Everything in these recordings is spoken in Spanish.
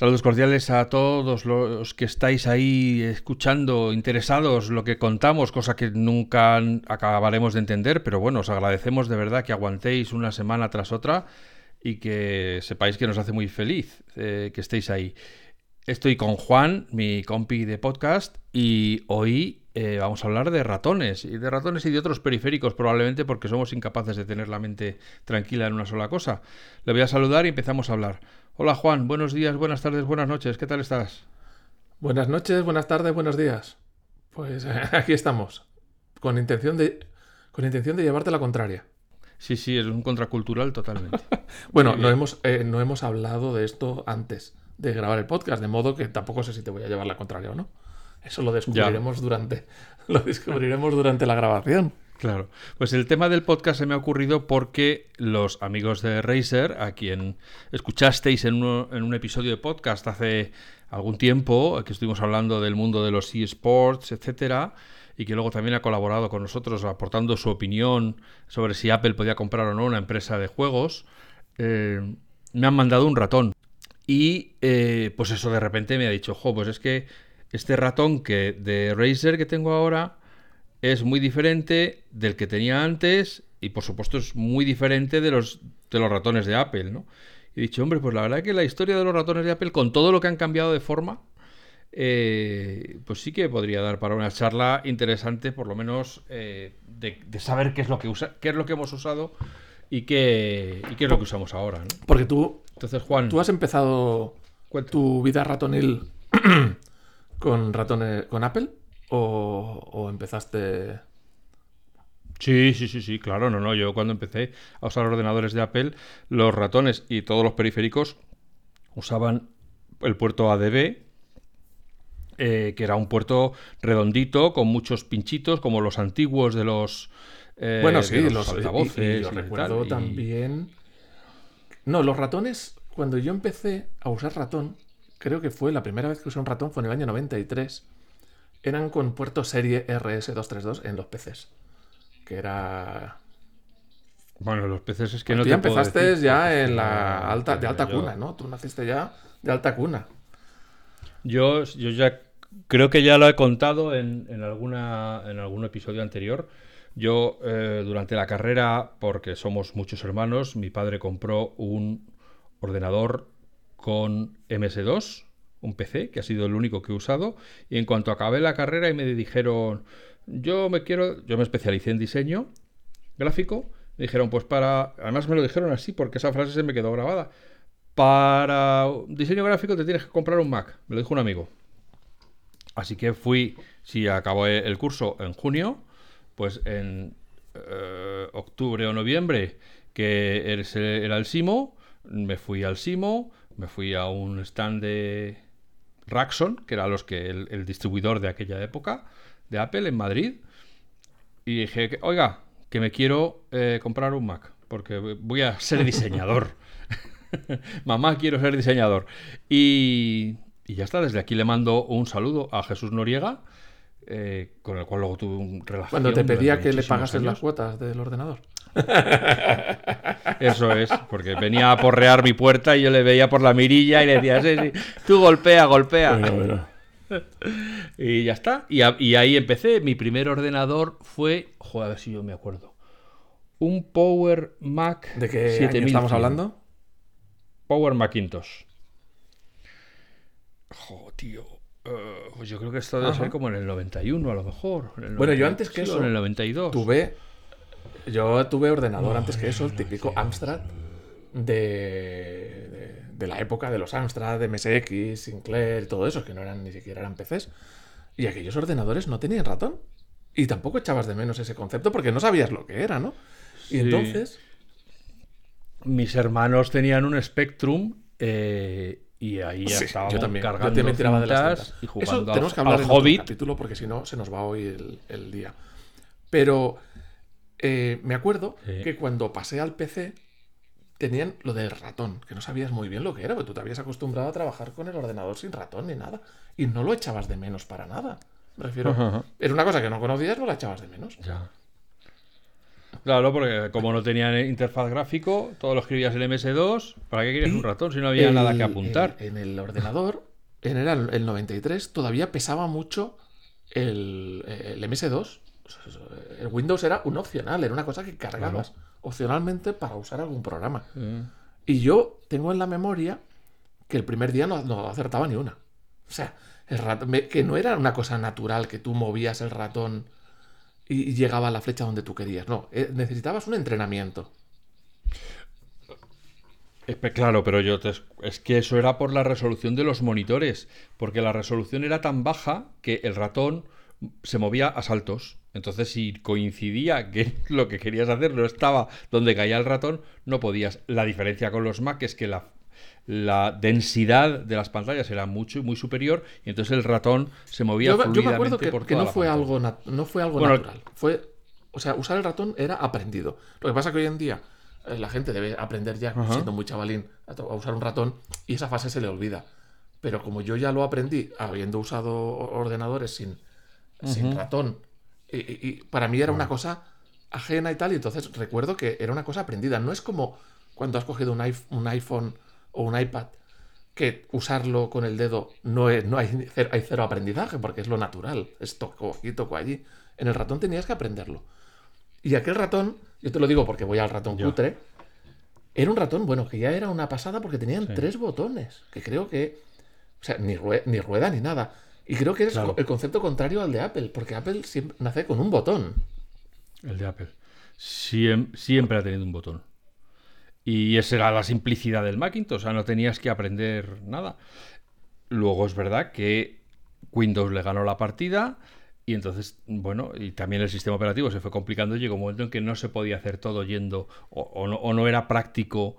Saludos cordiales a todos los que estáis ahí escuchando, interesados lo que contamos, cosa que nunca acabaremos de entender, pero bueno, os agradecemos de verdad que aguantéis una semana tras otra y que sepáis que nos hace muy feliz eh, que estéis ahí. Estoy con Juan, mi compi de podcast, y hoy eh, vamos a hablar de ratones, y de ratones y de otros periféricos probablemente porque somos incapaces de tener la mente tranquila en una sola cosa. Le voy a saludar y empezamos a hablar. Hola Juan, buenos días, buenas tardes, buenas noches, ¿qué tal estás? Buenas noches, buenas tardes, buenos días. Pues aquí estamos, con intención de, con intención de llevarte la contraria. Sí, sí, es un contracultural totalmente. bueno, no hemos, eh, no hemos hablado de esto antes de grabar el podcast, de modo que tampoco sé si te voy a llevar la contraria o no. Eso lo descubriremos durante lo descubriremos durante la grabación. Claro. Pues el tema del podcast se me ha ocurrido porque los amigos de Razer, a quien escuchasteis en, un episodio de podcast hace algún tiempo, que estuvimos hablando del mundo de los eSports, etcétera, y que luego también ha colaborado con nosotros aportando su opinión sobre si Apple podía comprar o no una empresa de juegos, eh, me han mandado un ratón. Y eh, pues eso de repente me ha dicho, jo, pues es que este ratón que de Razer que tengo ahora es muy diferente del que tenía antes y por supuesto es muy diferente de los, de los ratones de Apple, ¿no? Y he dicho, hombre, pues la verdad que la historia de los ratones de Apple, con todo lo que han cambiado de forma, eh, pues sí que podría dar para una charla interesante, por lo menos eh, de, saber qué es lo que usa, qué es lo que hemos usado y qué, y qué es lo que usamos ahora. ¿no? Porque tú, entonces Juan, tú has empezado tu vida ratonil con ratones con Apple o, empezaste Sí, sí, sí, sí, claro, no, no. Yo cuando empecé a usar ordenadores de Apple, los ratones y todos los periféricos usaban el puerto ADB, eh, que era un puerto redondito con muchos pinchitos, como los antiguos de los. Eh, bueno, sí, los, altavoces. Y, recuerdo también. No, los ratones, cuando yo empecé a usar ratón, creo que fue la primera vez que usé un ratón fue en el año 93 eran con puerto serie RS232 en los PCs. Que era. Bueno, los PCs es que no te ya empezaste ya en la alta, de alta cuna, ¿no? Tú naciste ya de alta cuna. Yo, yo ya creo que ya lo he contado en, alguna, en algún episodio anterior. Yo, eh, durante la carrera, porque somos muchos hermanos, mi padre compró un ordenador con MS2 un PC, que ha sido el único que he usado, y en cuanto acabé la carrera y me dijeron, yo me quiero, yo me especialicé en diseño gráfico, me dijeron, pues para, además me lo dijeron así porque esa frase se me quedó grabada, para diseño gráfico te tienes que comprar un Mac, me lo dijo un amigo. Así que fui, si acabé el curso en junio, pues en eh, octubre o noviembre, que era el Simo, me fui al Simo, me fui a un stand de, Raxon, que era los que el, distribuidor de aquella época de Apple en Madrid. Y dije, oiga, que me quiero eh, comprar un Mac, porque voy a ser diseñador. Mamá, quiero ser diseñador. Y, ya está, desde aquí le mando un saludo a Jesús Noriega, eh, con el cual luego tuve un relación. Cuando te pedía que le pagases las cuotas del ordenador. Eso es, porque venía a porrear mi puerta y yo le veía por la mirilla y le decía, sí, sí, tú golpea, golpea. Y ya está. Y, ahí empecé. Mi primer ordenador fue, joder, a ver si yo me acuerdo. Un Power Mac. ¿De qué estamos hablando? Power Macintosh. Joder, tío. Eh, pues yo creo que esto debe ser como en el 91 a lo mejor. bueno, yo antes que eso. En el 92. Tuve yo tuve ordenador antes que eso, el típico Amstrad de, de, la época de los Amstrad, de MSX, Sinclair, todo eso, que no eran ni siquiera eran PCs. Y aquellos ordenadores no tenían ratón. Y tampoco echabas de menos ese concepto porque no sabías lo que era, ¿no? Y entonces. Mis hermanos tenían un Spectrum eh, y ahí ya estábamos yo también. cargando yo de las y jugando Eso tenemos que hablar en Hobbit. capítulo porque si no se nos va hoy el, el día. Pero eh, me acuerdo que cuando pasé al PC tenían lo del ratón, que no sabías muy bien lo que era, porque tú te habías acostumbrado a trabajar con el ordenador sin ratón ni nada. Y no lo echabas de menos para nada. Me refiero. Era una cosa que no conocías, no la echabas de menos. Ya. Claro, porque como no tenían interfaz gráfico, todo lo escribías en MS2. ¿Para qué querías un ratón si no había nada que apuntar? en el ordenador, en el, el 93, todavía pesaba mucho el, el MS2. El Windows era un opcional, era una cosa que cargabas opcionalmente para usar algún programa. Y yo tengo en la memoria que el primer día no, no acertaba ni una. O sea, el ratón, que no era una cosa natural que tú movías el ratón y, llegaba a la flecha donde tú querías. No, eh, necesitabas un entrenamiento. Claro, pero yo es que eso era por la resolución de los monitores, porque la resolución era tan baja que el ratón se movía a saltos. Entonces, si coincidía que lo que querías hacer no estaba donde caía el ratón, no podías. La diferencia con los Mac es que la, la densidad de las pantallas era mucho muy superior y entonces el ratón se movía yo, yo me acuerdo que, no, fue algo no fue algo natural. Fue, o sea, usar el ratón era aprendido. Lo que pasa que hoy en día eh, la gente debe aprender ya, siendo muy chavalín, a, usar un ratón y esa fase se le olvida. Pero como yo ya lo aprendí habiendo usado ordenadores sin, sin ratón, y, para mí era una cosa ajena y tal, y entonces recuerdo que era una cosa aprendida. No es como cuando has cogido un, un iPhone o un iPad que usarlo con el dedo no, es, no hay, cero, hay cero aprendizaje porque es lo natural. Es toco aquí, toco allí. En el ratón tenías que aprenderlo. Y aquel ratón, yo te lo digo porque voy al ratón cutre, era un ratón, bueno, que ya era una pasada porque tenían tres botones, que creo que, o sea, ni, ni rueda ni nada. Y creo que es el concepto contrario al de Apple, porque Apple siempre nace con un botón. El de Apple. siempre ha tenido un botón. Y esa era la simplicidad del Macintosh, o sea, no tenías que aprender nada. Luego es verdad que Windows le ganó la partida y entonces, bueno, y también el sistema operativo se fue complicando y llegó un momento en que no se podía hacer todo yendo o, no, o no, era práctico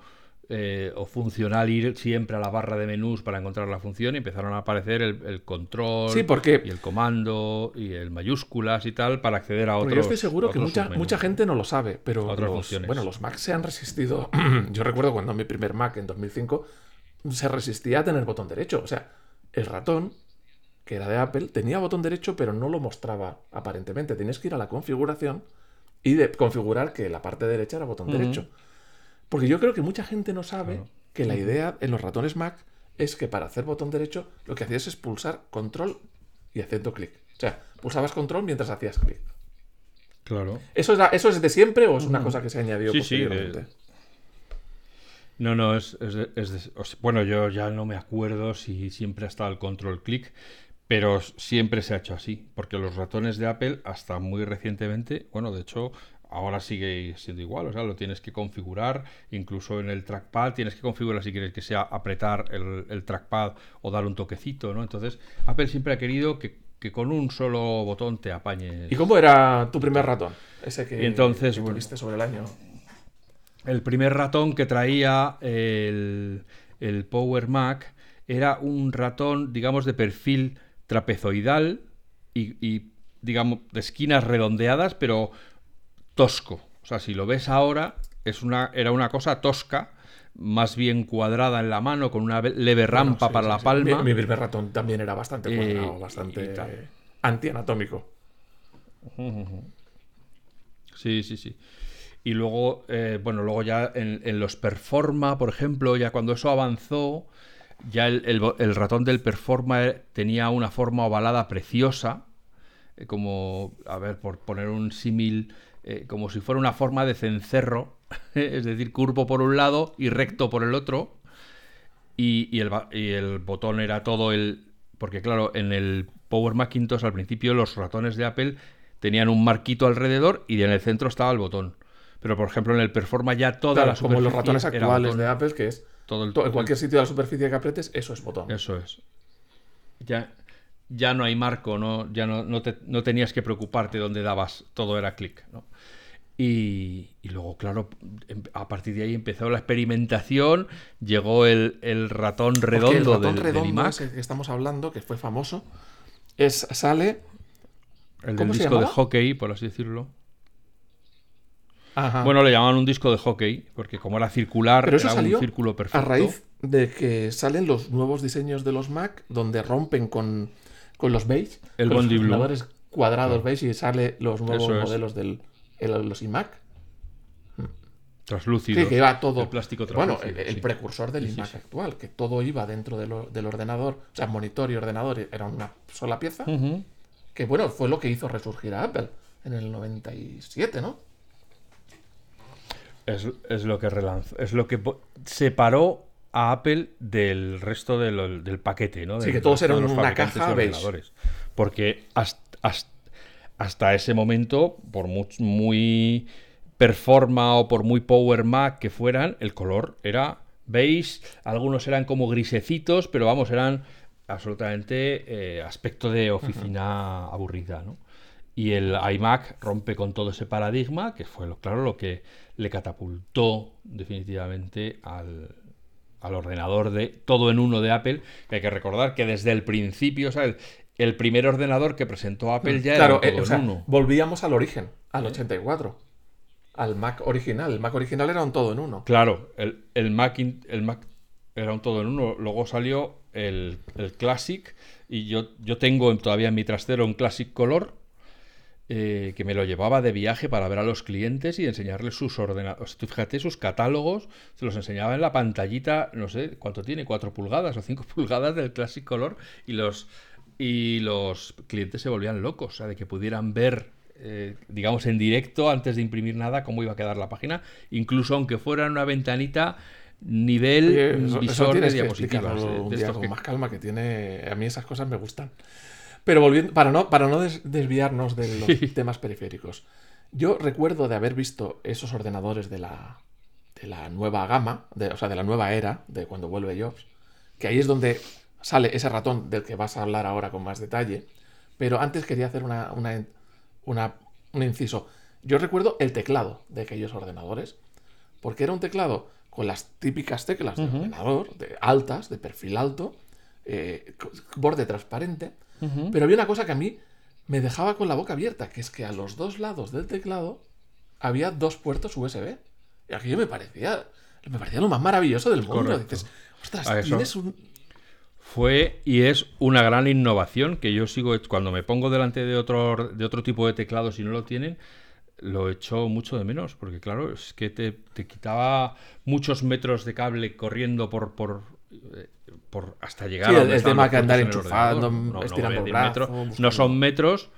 eh, o funcional ir siempre a la barra de menús para encontrar la función y empezaron a aparecer el, control y el comando y el mayúsculas y tal para acceder a otros. yo estoy seguro que mucha, mucha gente no lo sabe, pero los, bueno, los Macs se han resistido. yo recuerdo cuando mi primer Mac en 2005 se resistía a tener botón derecho. O sea, el ratón, que era de Apple, tenía botón derecho, pero no lo mostraba aparentemente. Tenías que ir a la configuración y de configurar que la parte derecha era botón derecho. Porque yo creo que mucha gente no sabe que la idea en los ratones Mac es que para hacer botón derecho lo que hacías es pulsar control y haciendo clic. O sea, pulsabas control mientras hacías clic. Claro. ¿Eso es, ¿Eso es de siempre o es una cosa que se añadió posteriormente? No, no, es, bueno, yo ya no me acuerdo si siempre ha estado el control clic, pero siempre se ha hecho así, porque los ratones de Apple hasta muy recientemente, bueno, de hecho, ahora sigue siendo igual, o sea, lo tienes que configurar, incluso en el trackpad tienes que configurar si quieres que sea apretar el, trackpad o dar un toquecito, ¿no? Entonces, Apple siempre ha querido que, con un solo botón te apañe. ¿Y cómo era tu primer ratón? Ese que, entonces, tuviste sobre el año. El primer ratón que traía el, el Power Mac era un ratón, digamos, de perfil trapezoidal y, y digamos, de esquinas redondeadas, pero tosco. O sea, si lo ves ahora, es una, era una cosa tosca, más bien cuadrada en la mano, con una leve rampa para la palma. Mi, primer ratón también era bastante cuadrado, bastante antianatómico. Sí, sí, sí. Y luego, eh, bueno, luego ya en, los Performa, por ejemplo, ya cuando eso avanzó, ya el, ratón del Performa tenía una forma ovalada preciosa, eh, como, a ver, por poner un símil, eh, como si fuera una forma de cencerro, es decir, curvo por un lado y recto por el otro. Y, el, botón era todo el... Porque claro, en el Power Macintosh al principio los ratones de Apple tenían un marquito alrededor y en el centro estaba el botón. Pero por ejemplo en el Performa ya toda la Como los ratones actuales de Apple, que es todo el, en cualquier sitio de la superficie que apretes, eso es botón. Eso es. Ya, ya no hay marco, ¿no? ya no, no, te, no tenías que preocuparte donde dabas, todo era clic. ¿no? Y, luego, claro, em, a partir de ahí empezó la experimentación, llegó el, ratón redondo el ratón del, redondo que estamos hablando, que fue famoso, es, sale... El del disco de hockey, por así decirlo. Bueno, le llamaban un disco de hockey, porque como era circular, era un círculo perfecto. A raíz de que salen los nuevos diseños de los Mac, donde rompen con, los beige, el con los cuadrados beige, y sale los nuevos modelos del los iMac. Translúcido. que iba todo. El plástico Bueno, el, precursor del iMac actual, que todo iba dentro del ordenador, o sea, monitor y ordenador era una sola pieza. Que bueno, fue lo que hizo resurgir a Apple en el 97, ¿no? Es, lo que relanzó, es lo que separó a Apple del resto del paquete, ¿no? sí, que todos eran una caja Porque hasta, hasta, ese momento, por muy, muy performa o por muy power Mac que fueran, el color era beige, algunos eran como grisecitos, pero vamos, eran absolutamente eh, aspecto de oficina aburrida, ¿no? Y el iMac rompe con todo ese paradigma, que fue, claro, lo que le catapultó definitivamente al, ordenador de todo en uno de Apple. Que hay que recordar que desde el principio, o sea, el, primer ordenador que presentó Apple ya era eh, todo en uno. Volvíamos al origen, al 84 al Mac original. El Mac original era un todo en uno. Claro, el, Mac, el Mac era un todo en uno. Luego salió el, Classic y yo, yo tengo todavía en mi trastero un Classic Color eh, que me lo llevaba de viaje para ver a los clientes y enseñarles sus ordenadores. Fíjate, sus catálogos, se los enseñaba en la pantallita, no sé cuánto tiene, 4 pulgadas o 5 pulgadas del Classic Color y los, y los clientes se volvían locos, o sea, de que pudieran ver eh, digamos, en directo, antes de imprimir nada, cómo iba a quedar la página, incluso aunque fuera una ventanita nivel visor de diapositivas. Eh, con más calma, que tiene... A mí esas cosas me gustan. Pero volviendo, para no, para no desviarnos de los temas periféricos. Yo recuerdo de haber visto esos ordenadores de la, de la nueva gama, de, o sea, de la nueva era, de cuando vuelve Jobs, que ahí es donde sale ese ratón del que vas a hablar ahora con más detalle. Pero antes quería hacer una, una una, un inciso. Yo recuerdo el teclado de aquellos ordenadores, porque era un teclado con las típicas teclas de ordenador, de altas, de perfil alto, eh, borde transparente, pero había una cosa que a mí me dejaba con la boca abierta, que es que a los dos lados del teclado había dos puertos USB. Y aquello me parecía, me parecía lo más maravilloso del mundo. Dices, ostras, tienes un, fue y es una gran innovación que yo sigo cuando me pongo delante de otro de otro tipo de teclados y no lo tienen lo echo mucho de menos porque claro es que te, quitaba muchos metros de cable corriendo por por, por hasta llegar a el, tema que andar enchufando no, estirando no son metros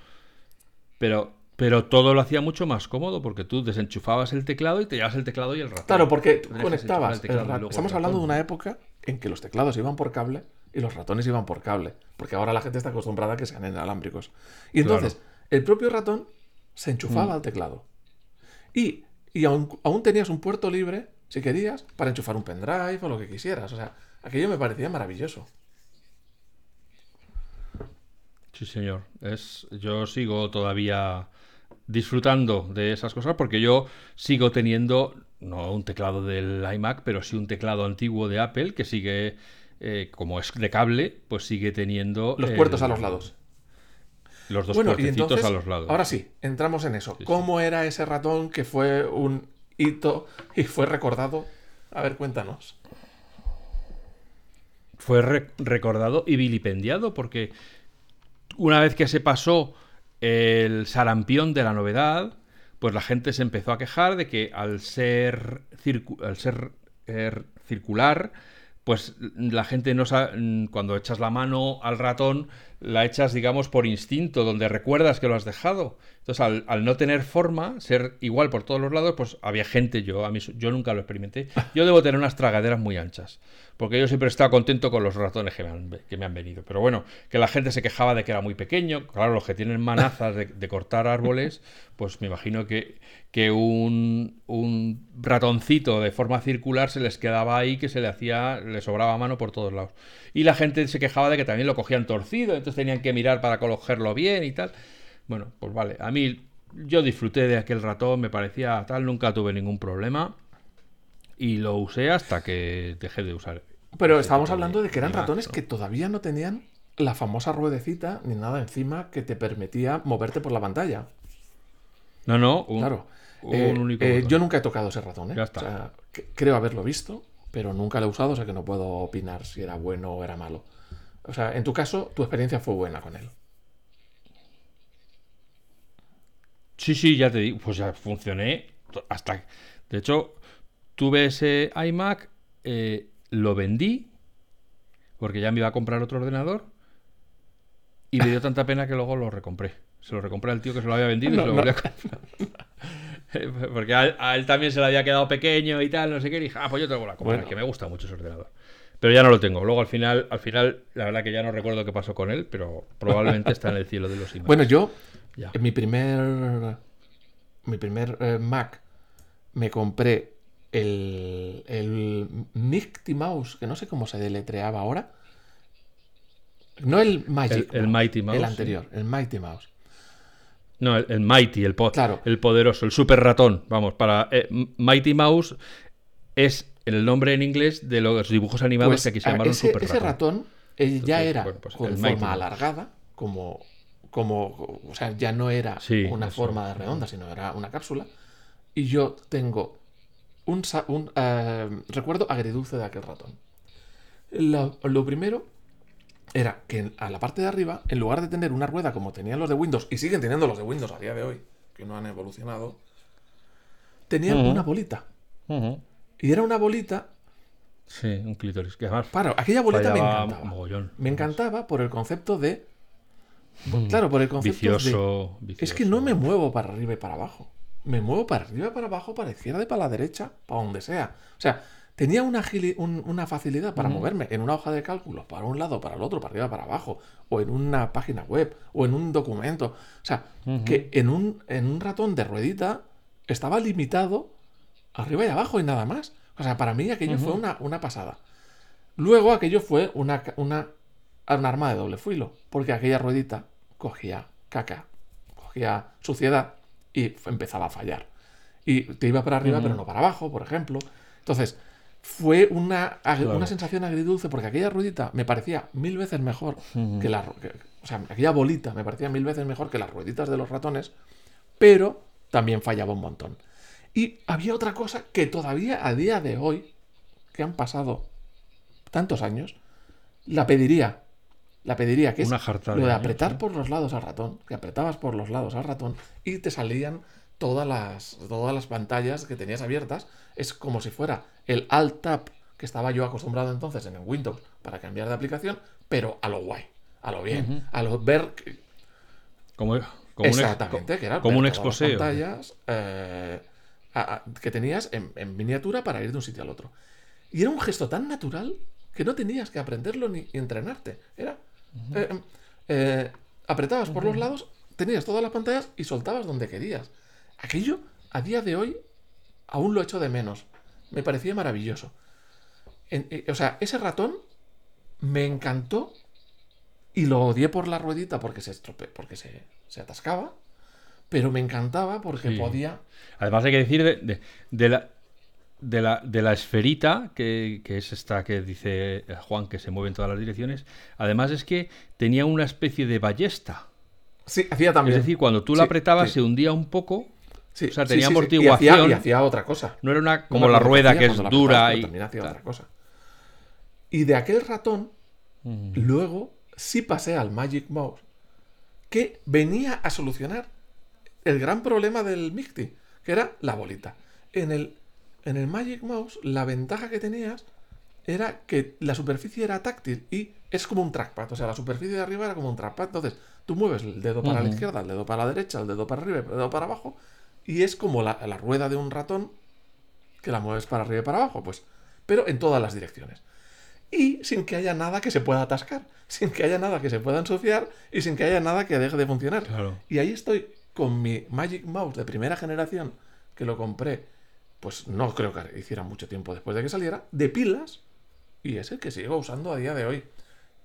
pero pero todo lo hacía mucho más cómodo porque tú desenchufabas el teclado y te llevas el teclado y el ratón. Claro, porque conectabas. Estamos hablando de una época en que los teclados iban por cable y los ratones iban por cable, porque ahora la gente está acostumbrada a que sean inalámbricos. Y entonces, el propio ratón se enchufaba mm. al teclado. Y, aún, tenías un puerto libre, si querías, para enchufar un pendrive o lo que quisieras. O sea, aquello me parecía maravilloso. Sí, señor. Es, yo sigo todavía disfrutando de esas cosas porque yo sigo teniendo, no un teclado del iMac, pero sí un teclado antiguo de Apple que sigue eh, como es de cable, pues sigue teniendo... Los puertos a los lados. Los dos bueno, a los lados. Ahora sí, entramos en eso. ¿Cómo era ese ratón que fue un hito y fue recordado? A ver, cuéntanos. Fue recordado y vilipendiado porque una vez que se pasó el sarampión de la novedad, pues la gente se empezó a quejar de que al ser, al ser er, circular, pues la gente no sabe, cuando echas la mano al ratón, la echas, digamos, por instinto, donde recuerdas que lo has dejado. Entonces, al, no tener forma, ser igual por todos los lados, pues había gente, yo, a mí, yo nunca lo experimenté. Yo debo tener unas tragaderas muy anchas porque yo siempre he estado contento con los ratones que me, han, que me han venido. Pero bueno, que la gente se quejaba de que era muy pequeño. Claro, los que tienen manazas de, cortar árboles, pues me imagino que, que un, un, ratoncito de forma circular se les quedaba ahí, que se le hacía, le sobraba mano por todos lados. Y la gente se quejaba de que también lo cogían torcido, entonces tenían que mirar para cogerlo bien y tal. Bueno, pues vale, a mí yo disfruté de aquel ratón, me parecía tal, nunca tuve ningún problema y lo usé hasta que dejé de usar. Pero estábamos hablando de que eran ratones que todavía no tenían la famosa ruedecita ni nada encima que te permitía moverte por la pantalla. No, no, un, claro. Eh, eh, yo nunca he tocado ese ratón, ¿eh? creo haberlo visto, pero nunca lo he usado, o sea que no puedo opinar si era bueno o era malo. O sea, en tu caso, tu experiencia fue buena con él. Sí, sí, ya te digo, pues ya funcioné hasta De hecho, tuve ese iMac, eh, lo vendí, porque ya me iba a comprar otro ordenador, y me dio tanta pena que luego lo recompré. Se lo recompré al tío que se lo había vendido y se lo volvió a comprar. porque a él, también se le había quedado pequeño y tal, no sé qué, y dije, ah, pues yo tengo la comprar, que me gusta mucho ese ordenador. Pero ya no lo tengo. Luego al final, al final, la verdad que ya no recuerdo qué pasó con él, pero probablemente está en el cielo de los imanes. Bueno, yo, en mi primer, mi primer eh, Mac, me compré el, el Mighty Mouse, que no sé cómo se deletreaba ahora. No el Magic. El, Mighty Mouse. El anterior, el Mighty Mouse. No, el, Mighty, el, el poderoso, el super ratón. Vamos, para. Eh, Mighty Mouse es el nombre en inglés de los dibujos animados pues, que aquí se llamaron ese, super ratón. Ese ratón eh, ya era pues con forma alargada, como, como. O sea, ya no era una forma de redonda, sino era una cápsula. Y yo tengo un, un eh, recuerdo agridulce de aquel ratón. Lo, primero era que a la parte de arriba, en lugar de tener una rueda como tenían los de Windows, y siguen teniendo los de Windows a día de hoy, que no han evolucionado, tenían una bolita. Y era una bolita. Sí, un clítoris. Que claro, aquella bolita me encantaba. Me encantaba por el concepto de. Claro, por el concepto de. Es que no me muevo para arriba y para abajo me muevo para arriba, para abajo, para la izquierda y para la derecha, para donde sea. O sea, tenía una, una facilidad para moverme en una hoja de cálculo, para un lado, para el otro, para arriba, para abajo, o en una página web, o en un documento. O sea, que en un, en un ratón de ruedita estaba limitado arriba y abajo y nada más. O sea, para mí aquello fue una, una, pasada. Luego aquello fue una, una, un arma de doble filo, porque aquella ruedita cogía caca, cogía suciedad y empezaba a fallar. Y te iba para arriba, pero no para abajo, por ejemplo. Entonces, fue una, una sensación agridulce porque aquella ruedita me parecía mil veces mejor que la. o sea, aquella bolita me parecía mil veces mejor que las rueditas de los ratones, pero también fallaba un montón. Y había otra cosa que todavía a día de hoy, que han pasado tantos años, la pediría la pediría, que es lo de apretar por los lados al ratón, que apretabas por los lados al ratón y te salían todas las, todas las pantallas que tenías abiertas. Es como si fuera el Alt Tab que estaba yo acostumbrado entonces en el Windows para cambiar de aplicación, pero a lo guay, a lo bien, a lo ver. Como, Exactamente, que era como un exposeo. pantallas eh, que tenías en, en miniatura para ir de un sitio al otro. Y era un gesto tan natural que no tenías que aprenderlo ni entrenarte. Era eh, eh, apretabas por los lados, tenías todas las pantallas y soltabas donde querías. Aquello, a día de hoy, aún lo echo de menos. Me parecía maravilloso. Eh, o sea, ese ratón me encantó y lo odié por la ruedita porque se estrope, porque se, atascaba. Pero me encantaba porque podía. Además, hay que decir de la, de la, de la esferita, que, es esta que dice Juan que se mueve en todas las direcciones, además es que tenía una especie de ballesta. Sí, hacía también. Es decir, cuando tú la apretabas se hundía un poco. o sea, tenía amortiguación. Y hacía, otra cosa. No era una como la rueda que es dura y. También hacía otra cosa. Y de aquel ratón, luego sí pasé al Magic Mouse, que venía a solucionar el gran problema del Micti, que era la bolita. En el en el Magic Mouse la ventaja que tenías era que la superficie era táctil y es como un trackpad. O sea, la superficie de arriba era como un trackpad. Entonces, tú mueves el dedo para la izquierda, el dedo para la derecha, el dedo para arriba, el dedo para abajo. Y es como la, rueda de un ratón que la mueves para arriba y para abajo, pues. Pero en todas las direcciones. Y sin que haya nada que se pueda atascar, sin que haya nada que se pueda ensuciar y sin que haya nada que deje de funcionar. Y ahí estoy con mi Magic Mouse de primera generación, que lo compré pues no creo que hiciera mucho tiempo después de que saliera, de pilas, y es el que sigo usando a día de hoy.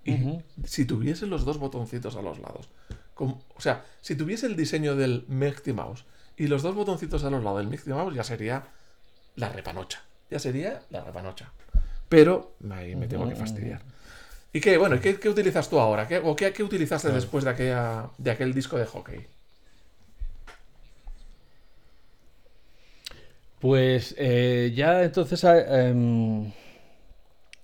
Y si tuviese los dos botoncitos a los lados, o sea, si tuviese el diseño del Mighty Mouse y los dos botoncitos a los lados del Mighty Mouse, ya sería la repanocha. Ya sería la repanocha. Pero ahí me tengo que fastidiar. ¿Y qué, bueno, ¿qué, utilizas tú ahora? ¿Qué, ¿O qué, utilizaste después de, aquella, de aquel disco de hockey? Pues eh, ya entonces, em,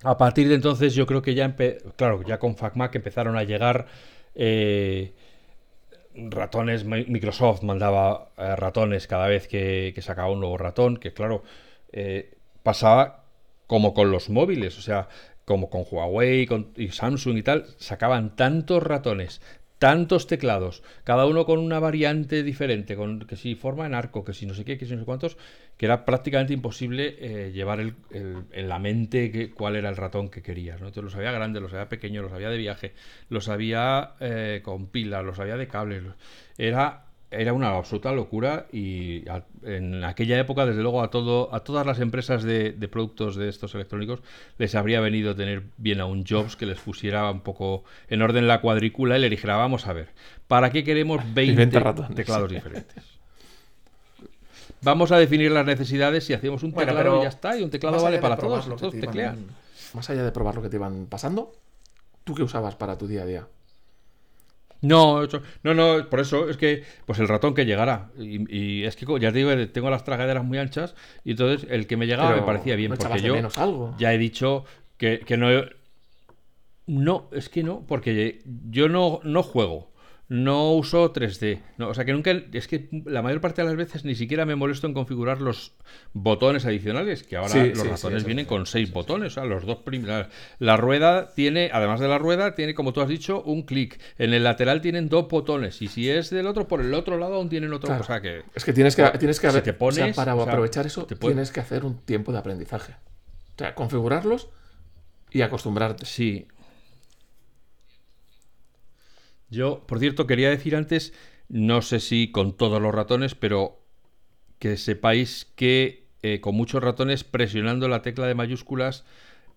a partir de entonces yo creo que ya, claro, ya con FacMac empezaron a llegar eh, ratones, Microsoft mandaba eh, ratones cada vez que, sacaba un nuevo ratón, que claro, eh, pasaba como con los móviles, o sea, como con Huawei y Samsung y tal, sacaban tantos ratones, tantos teclados, cada uno con una variante diferente, con que si forma en arco, que si no sé qué, que si no sé cuántos, que era prácticamente imposible eh, llevar el, en la mente que, cuál era el ratón que querías. ¿no? Entonces los había grandes, los había pequeños, los había de viaje, los había eh, con pilas, los había de cable. Era era una absoluta locura y en aquella época, desde luego, a todo a todas las empresas de, productos de estos electrónicos les habría venido tener bien a un Jobs que les pusiera un poco en orden la cuadrícula y le dijera, vamos a ver, ¿para qué queremos 20, teclados diferentes? Vamos a definir las necesidades y hacemos un teclado y ya está, y un teclado vale para todos, todos teclean. Más allá de probar lo que te iban pasando, ¿tú qué usabas para tu día a día? No, no, no, por eso es que, pues el ratón que llegara. Y, es que ya te digo, tengo las tragaderas muy anchas y entonces el que me llegaba me parecía bien. porque yo algo? ya he dicho que, que no. No, es que no, porque yo no, no juego no uso 3D. No, o sea que nunca. Es que la mayor parte de las veces ni siquiera me molesto en configurar los botones adicionales, que ahora los ratones vienen con seis botones. O sea, los dos primeros. La rueda tiene, además de la rueda, tiene, como tú has dicho, un clic. En el lateral tienen dos botones. Y si es del otro, por el otro lado aún tienen otro. cosa que. Es que tienes que, tienes que te pones, para aprovechar eso, tienes que hacer un tiempo de aprendizaje. O sea, configurarlos y acostumbrarte. Sí, yo, por cierto, quería decir antes, no sé si con todos los ratones, pero que sepáis que eh, con muchos ratones presionando la tecla de mayúsculas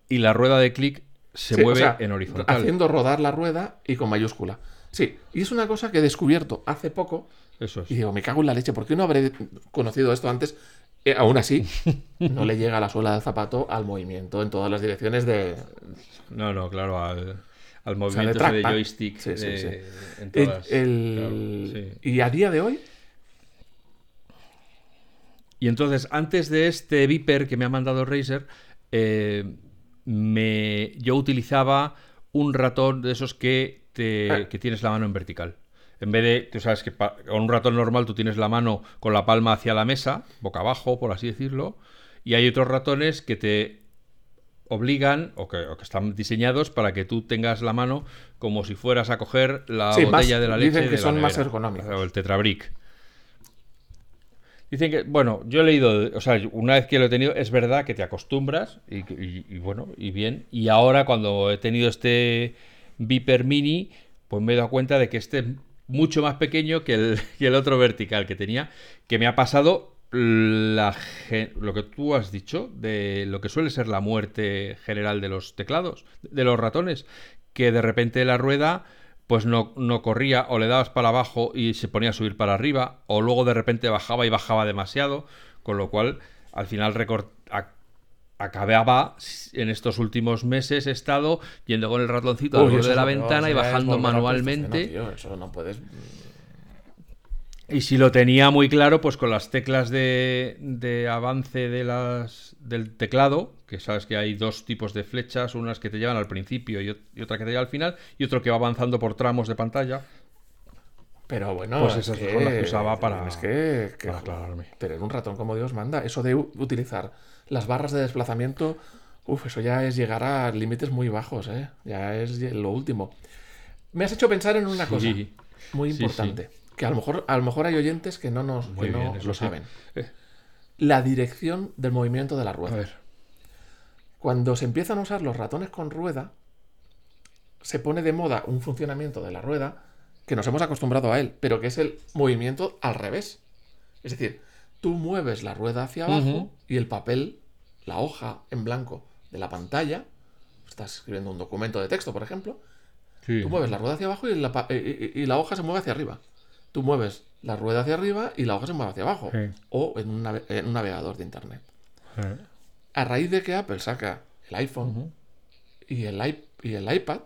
y la rueda de clic se mueve en horizontal. Haciendo rodar la rueda y con mayúscula. Sí, y es una cosa que he descubierto hace poco. Eso Y digo, me cago en la leche, ¿por qué no habré conocido esto antes? Eh, aún así, no le llega la suela del zapato al movimiento en todas las direcciones de. No, no, claro, al al movimiento de, joystick en todas. y a día de hoy. Y entonces, antes de este Viper que me ha mandado Razer, eh, me, yo utilizaba un ratón de esos que, te, ah. que tienes la mano en vertical. En vez de, tú sabes que con un ratón normal tú tienes la mano con la palma hacia la mesa, boca abajo, por así decirlo, y hay otros ratones que te obligan o que, están diseñados para que tú tengas la mano como si fueras a coger la botella de la leche. Dicen que son más ergonómicos. O el tetrabric. Dicen que, bueno, yo he leído, o sea, una vez que lo he tenido, es verdad que te acostumbras y, bueno, y bien. Y ahora cuando he tenido este Viper Mini, pues me he dado cuenta de que este es mucho más pequeño que el, que el otro vertical que tenía, que me ha pasado la, lo que tú has dicho de lo que suele ser la muerte general de los teclados, de los ratones, que de repente la rueda pues no, no, corría o le dabas para abajo y se ponía a subir para arriba o luego de repente bajaba y bajaba demasiado, con lo cual al final acababa en estos últimos meses he estado yendo con el ratoncito al borde de la ventana y bajando manualmente. eso no puedes y si lo tenía muy claro, pues con las teclas de, avance de las, del teclado, que sabes que hay dos tipos de flechas, unas que te llevan al principio y, otra que te lleva al final, y otro que va avanzando por tramos de pantalla. Pero bueno, pues esas son las que usaba para, es que, aclararme. Tener un ratón como Dios manda, eso de utilizar las barras de desplazamiento, uff, eso ya es llegar a límites muy bajos, ¿eh? ya es lo último. Me has hecho pensar en una cosa muy importante que a lo mejor, a lo mejor hay oyentes que no nos lo saben. Eh. La dirección del movimiento de la rueda. A ver. Cuando se empiezan a usar los ratones con rueda, se pone de moda un funcionamiento de la rueda que nos hemos acostumbrado a él, pero que es el movimiento al revés. Es decir, tú mueves la rueda hacia abajo y el papel, la hoja en blanco de la pantalla, estás escribiendo un documento de texto, por ejemplo, tú mueves la rueda hacia abajo y la, y la hoja se mueve hacia arriba tú mueves la rueda hacia arriba y la hoja se mueve hacia abajo. O en un, navegador de internet. A raíz de que Apple saca el iPhone y, el y el iPad,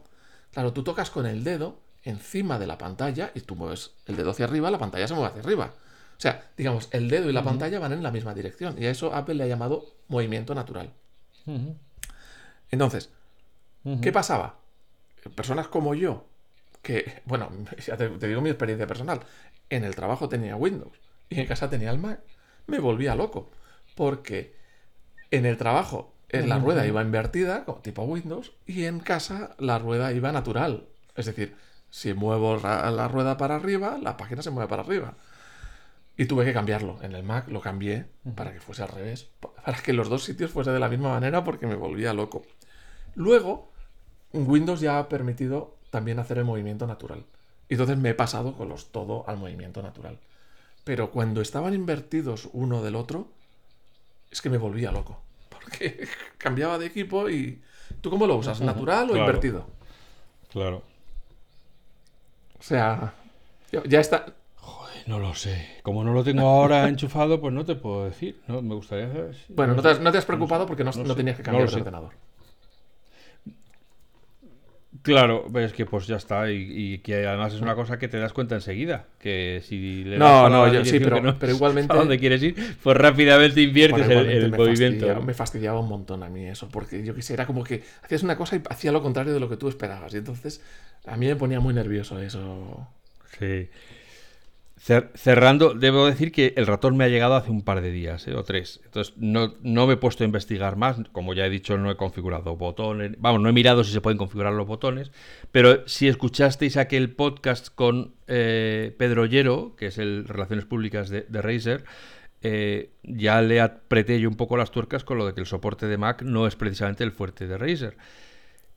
claro, tú tocas con el dedo encima de la pantalla y tú mueves el dedo hacia arriba, la pantalla se mueve hacia arriba. O sea, digamos, el dedo y la pantalla van en la misma dirección. Y a eso Apple le ha llamado movimiento natural. Entonces, ¿qué pasaba? Personas como yo, que, bueno, ya te, digo mi experiencia personal. En el trabajo tenía Windows y en casa tenía el Mac. Me volvía loco. Porque en el trabajo en la rueda iba invertida, como tipo Windows, y en casa la rueda iba natural. Es decir, si muevo la rueda para arriba, la página se mueve para arriba. Y tuve que cambiarlo. En el Mac lo cambié para que fuese al revés. Para que los dos sitios fuese de la misma manera porque me volvía loco. Luego, Windows ya ha permitido también hacer el movimiento natural. Y entonces me he pasado con los todo al movimiento natural. Pero cuando estaban invertidos uno del otro, es que me volvía loco. Porque cambiaba de equipo y... ¿Tú cómo lo usas? ¿Natural o invertido? Claro. O sea, ya está no lo sé. Como no lo tengo ahora enchufado, pues no te puedo decir. No, me gustaría Bueno, no te, has, no te has preocupado porque no, tenías que cambiar el ordenador. Claro, ves que pues ya está y, que además es una cosa que te das cuenta enseguida, que si le no, no, yo, sí, pero, igualmente a dónde quieres ir, pues rápidamente inviertes el, movimiento. me fastidiaba un montón a mí eso, porque yo quisiera como que hacías una cosa y hacía lo contrario de lo que tú esperabas y entonces a mí me ponía muy nervioso eso. Sí. Cerrando, debo decir que el ratón me ha llegado hace un par de días, ¿eh? o tres. Entonces no, no, me he puesto a investigar más. Como ya he dicho, no he configurado botones. Vamos, no he mirado si se pueden configurar los botones. Pero si escuchasteis aquel podcast con eh, Pedro Llero, que es el Relaciones Públicas de, de Razer, eh, ya le apreté yo un poco las tuercas con lo de que el soporte de Mac no es precisamente el fuerte de Razer.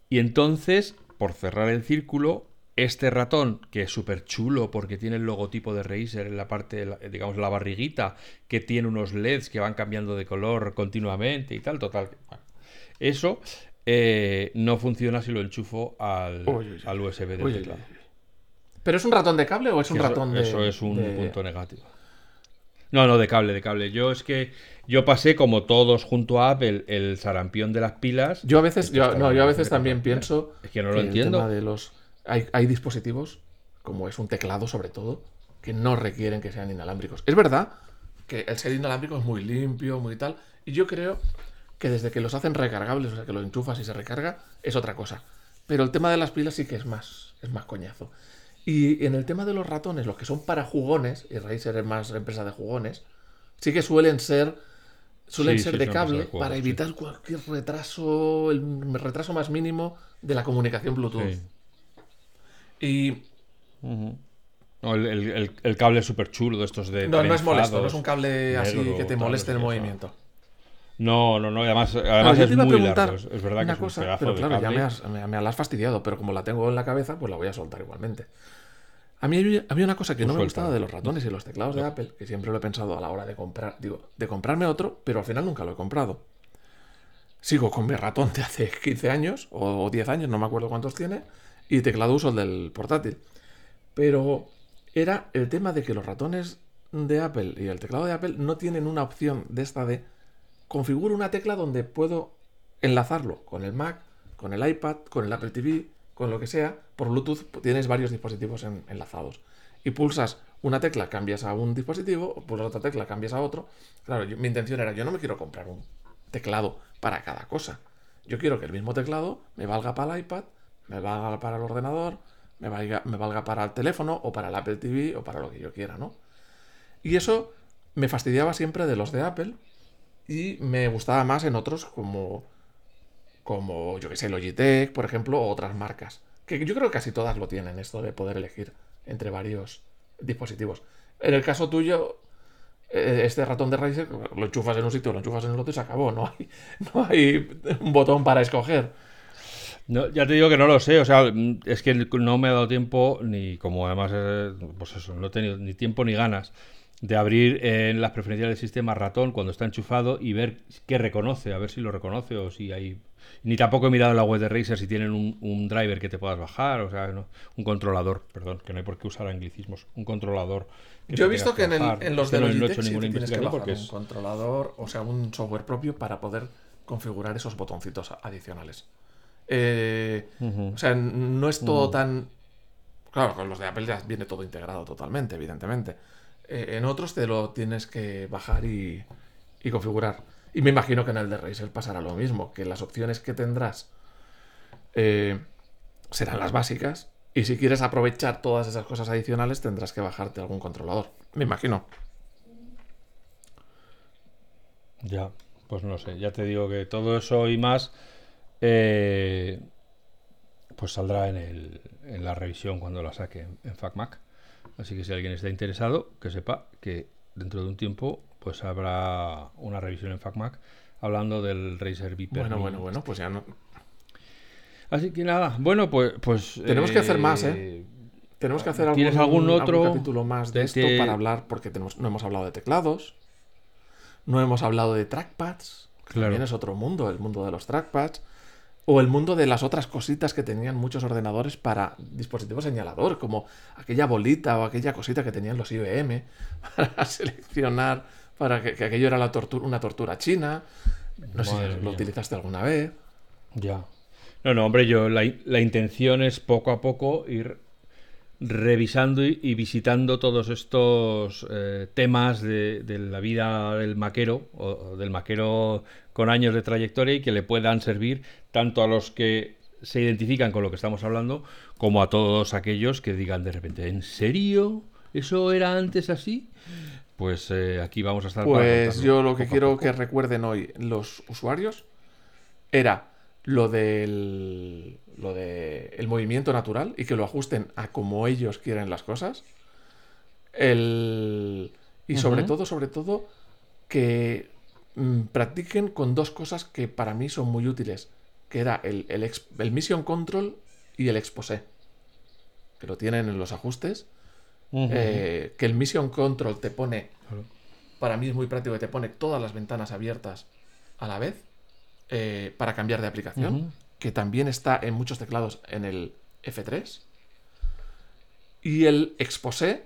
Y entonces, por cerrar el círculo, este ratón, que es súper chulo porque tiene el logotipo de Razer en la parte, digamos, la barriguita, que tiene unos LEDs que van cambiando de color continuamente y tal, total. eso eh, no funciona si lo enchufo al, USB del teclado. ¿Pero es un ratón de cable o es un ratón de.? Eso es un punto negativo. No, no, de cable, de cable. Yo es que yo pasé como todos junto a Apple el sarampión de las pilas. Yo a veces, yo, no, yo a veces también pienso. Es que no lo entiendo. de los hay, dispositivos, como es un teclado sobre todo, que no requieren que sean inalámbricos. Es verdad que el ser inalámbrico es muy limpio, muy tal, y yo creo que desde que los hacen recargables, o sea, que lo enchufas y se recarga, es otra cosa. Pero el tema de las pilas sí que es más, es más coñazo. Y en el tema de los ratones, los que son para jugones, y Razer es más empresa de jugones, sí que suelen ser suelen ser de cable para evitar cualquier retraso, el retraso más mínimo de la comunicación Bluetooth. Y. el, cable es súper chulo de estos de. No, no es molesto, no es un cable así que te moleste el movimiento. No, no, no, además, además es muy largo. Es, verdad que es un pero claro, ya me, has, me, has fastidiado, pero como la tengo en la cabeza, pues la voy a soltar igualmente. A mí había una cosa que no me gustaba de los ratones y los teclados de Apple, que siempre lo he pensado a la hora de comprar, digo, de comprarme otro, pero al final nunca lo he comprado. Sigo con mi ratón de hace 15 años o 10 años, no me acuerdo cuántos tiene, y teclado uso el del portátil. Pero era el tema de que los ratones de Apple y el teclado de Apple no tienen una opción de esta de configuro una tecla donde puedo enlazarlo con el Mac, con el iPad, con el Apple TV, con lo que sea. Por Bluetooth tienes varios dispositivos enlazados. Y pulsas una tecla, cambias a un dispositivo, o pulsas otra tecla, cambias a otro. Claro, mi intención era, yo no me quiero comprar un teclado para cada cosa. Yo quiero que el mismo teclado me valga para el iPad, me valga para el ordenador, me valga, me valga para el teléfono o para el Apple TV o para lo que yo quiera, ¿no? Y eso me fastidiaba siempre de los de Apple y me gustaba más en otros como, como yo que sé, Logitech, por ejemplo, o otras marcas. Que yo creo que casi todas lo tienen, esto de poder elegir entre varios dispositivos. En el caso tuyo, eh, este ratón de Razer lo enchufas en un sitio, lo enchufas en el otro y se acabó. No hay, no hay un botón para escoger. No, ya te digo que no lo sé, o sea, es que no me ha dado tiempo, ni como además, eh, pues eso, no he tenido ni tiempo ni ganas de abrir en las preferencias del sistema ratón cuando está enchufado y ver qué reconoce, a ver si lo reconoce o si hay... Ni tampoco he mirado en la web de Razer si tienen un, driver que te puedas bajar, o sea, un controlador, perdón, que no hay por qué usar anglicismos, un controlador. Yo he visto que, en, los de no, Logitech sí tienes que bajar un controlador, o sea, un software propio para poder configurar esos botoncitos adicionales. Eh, o sea, no es todo tan. Claro, con los de Apple ya viene todo integrado totalmente, evidentemente. Eh, en otros te lo tienes que bajar y, configurar. Y me imagino que en el de Razer pasará lo mismo, que las opciones que tendrás eh, serán las básicas Y si quieres aprovechar todas esas cosas adicionales, tendrás que bajarte algún controlador. Me imagino. Ya, pues no sé. Ya te digo que todo eso y más. Eh, pues saldrá en, el, en, la revisión cuando la saque en FacMac. Así que si alguien está interesado, que sepa que dentro de un tiempo pues habrá una revisión en FacMac hablando del Razer Viper. Bueno, bueno, bueno, pues ya no. Así que nada, bueno, pues. pues Tenemos que hacer más, ¿eh? eh tenemos que hacer algún, algún otro capítulo más de, esto para hablar, porque tenemos, no hemos hablado de teclados, no hemos hablado de trackpads, claro. también es otro mundo, el mundo de los trackpads, o el mundo de las otras cositas que tenían muchos ordenadores para dispositivos señalador, como aquella bolita o aquella cosita que tenían los IBM para seleccionar, para que, aquello era la tortura, una tortura china. No sé si lo utilizaste alguna vez. Ya. No, no, hombre, yo la, intención es poco a poco ir revisando y, visitando todos estos eh, temas de, la vida del maquero o, del maquero con años de trayectoria y que le puedan servir tanto a los que se identifican con lo que estamos hablando como a todos aquellos que digan de repente, ¿en serio? ¿Eso era antes así? Pues eh, aquí vamos a estar. Pues yo lo que quiero que recuerden hoy los usuarios era lo del lo de el movimiento natural y que lo ajusten a como ellos quieren las cosas. El, y sobre todo, sobre todo, que mm, practiquen con dos cosas que para mí son muy útiles, que era el, el, Mission Control y el Exposé, que lo tienen en los ajustes. Eh, que el Mission Control te pone, para mí es muy práctico, que te pone todas las ventanas abiertas a la vez eh, para cambiar de aplicación, que también está en muchos teclados en el F3. Y el Exposé,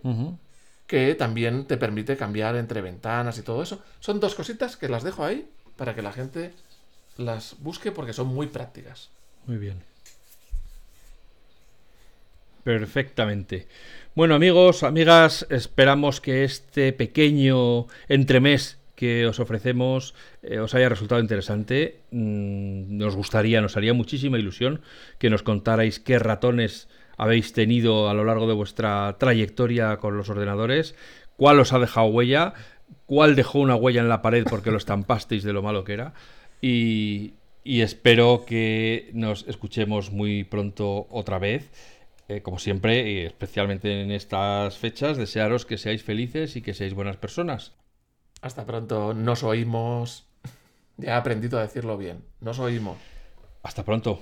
que también te permite cambiar entre ventanas y todo eso. Son dos cositas que las dejo ahí para que la gente las busque porque son muy prácticas. Muy bien. Perfectamente. Bueno, amigos, amigas, esperamos que este pequeño entremés que os ofrecemos eh, os haya resultado interesante. Mm, nos gustaría, nos haría muchísima ilusión que nos contarais qué ratones habéis tenido a lo largo de vuestra trayectoria con los ordenadores, cuál os ha dejado huella, cuál dejó una huella en la pared porque lo estampasteis de lo malo que era. Y, espero que nos escuchemos muy pronto otra vez. Eh, como siempre, y especialmente en estas fechas, desearos que seáis felices y que seáis buenas personas. Hasta pronto, nos oímos. Ya he aprendido a decirlo bien. Nos oímos. Hasta pronto.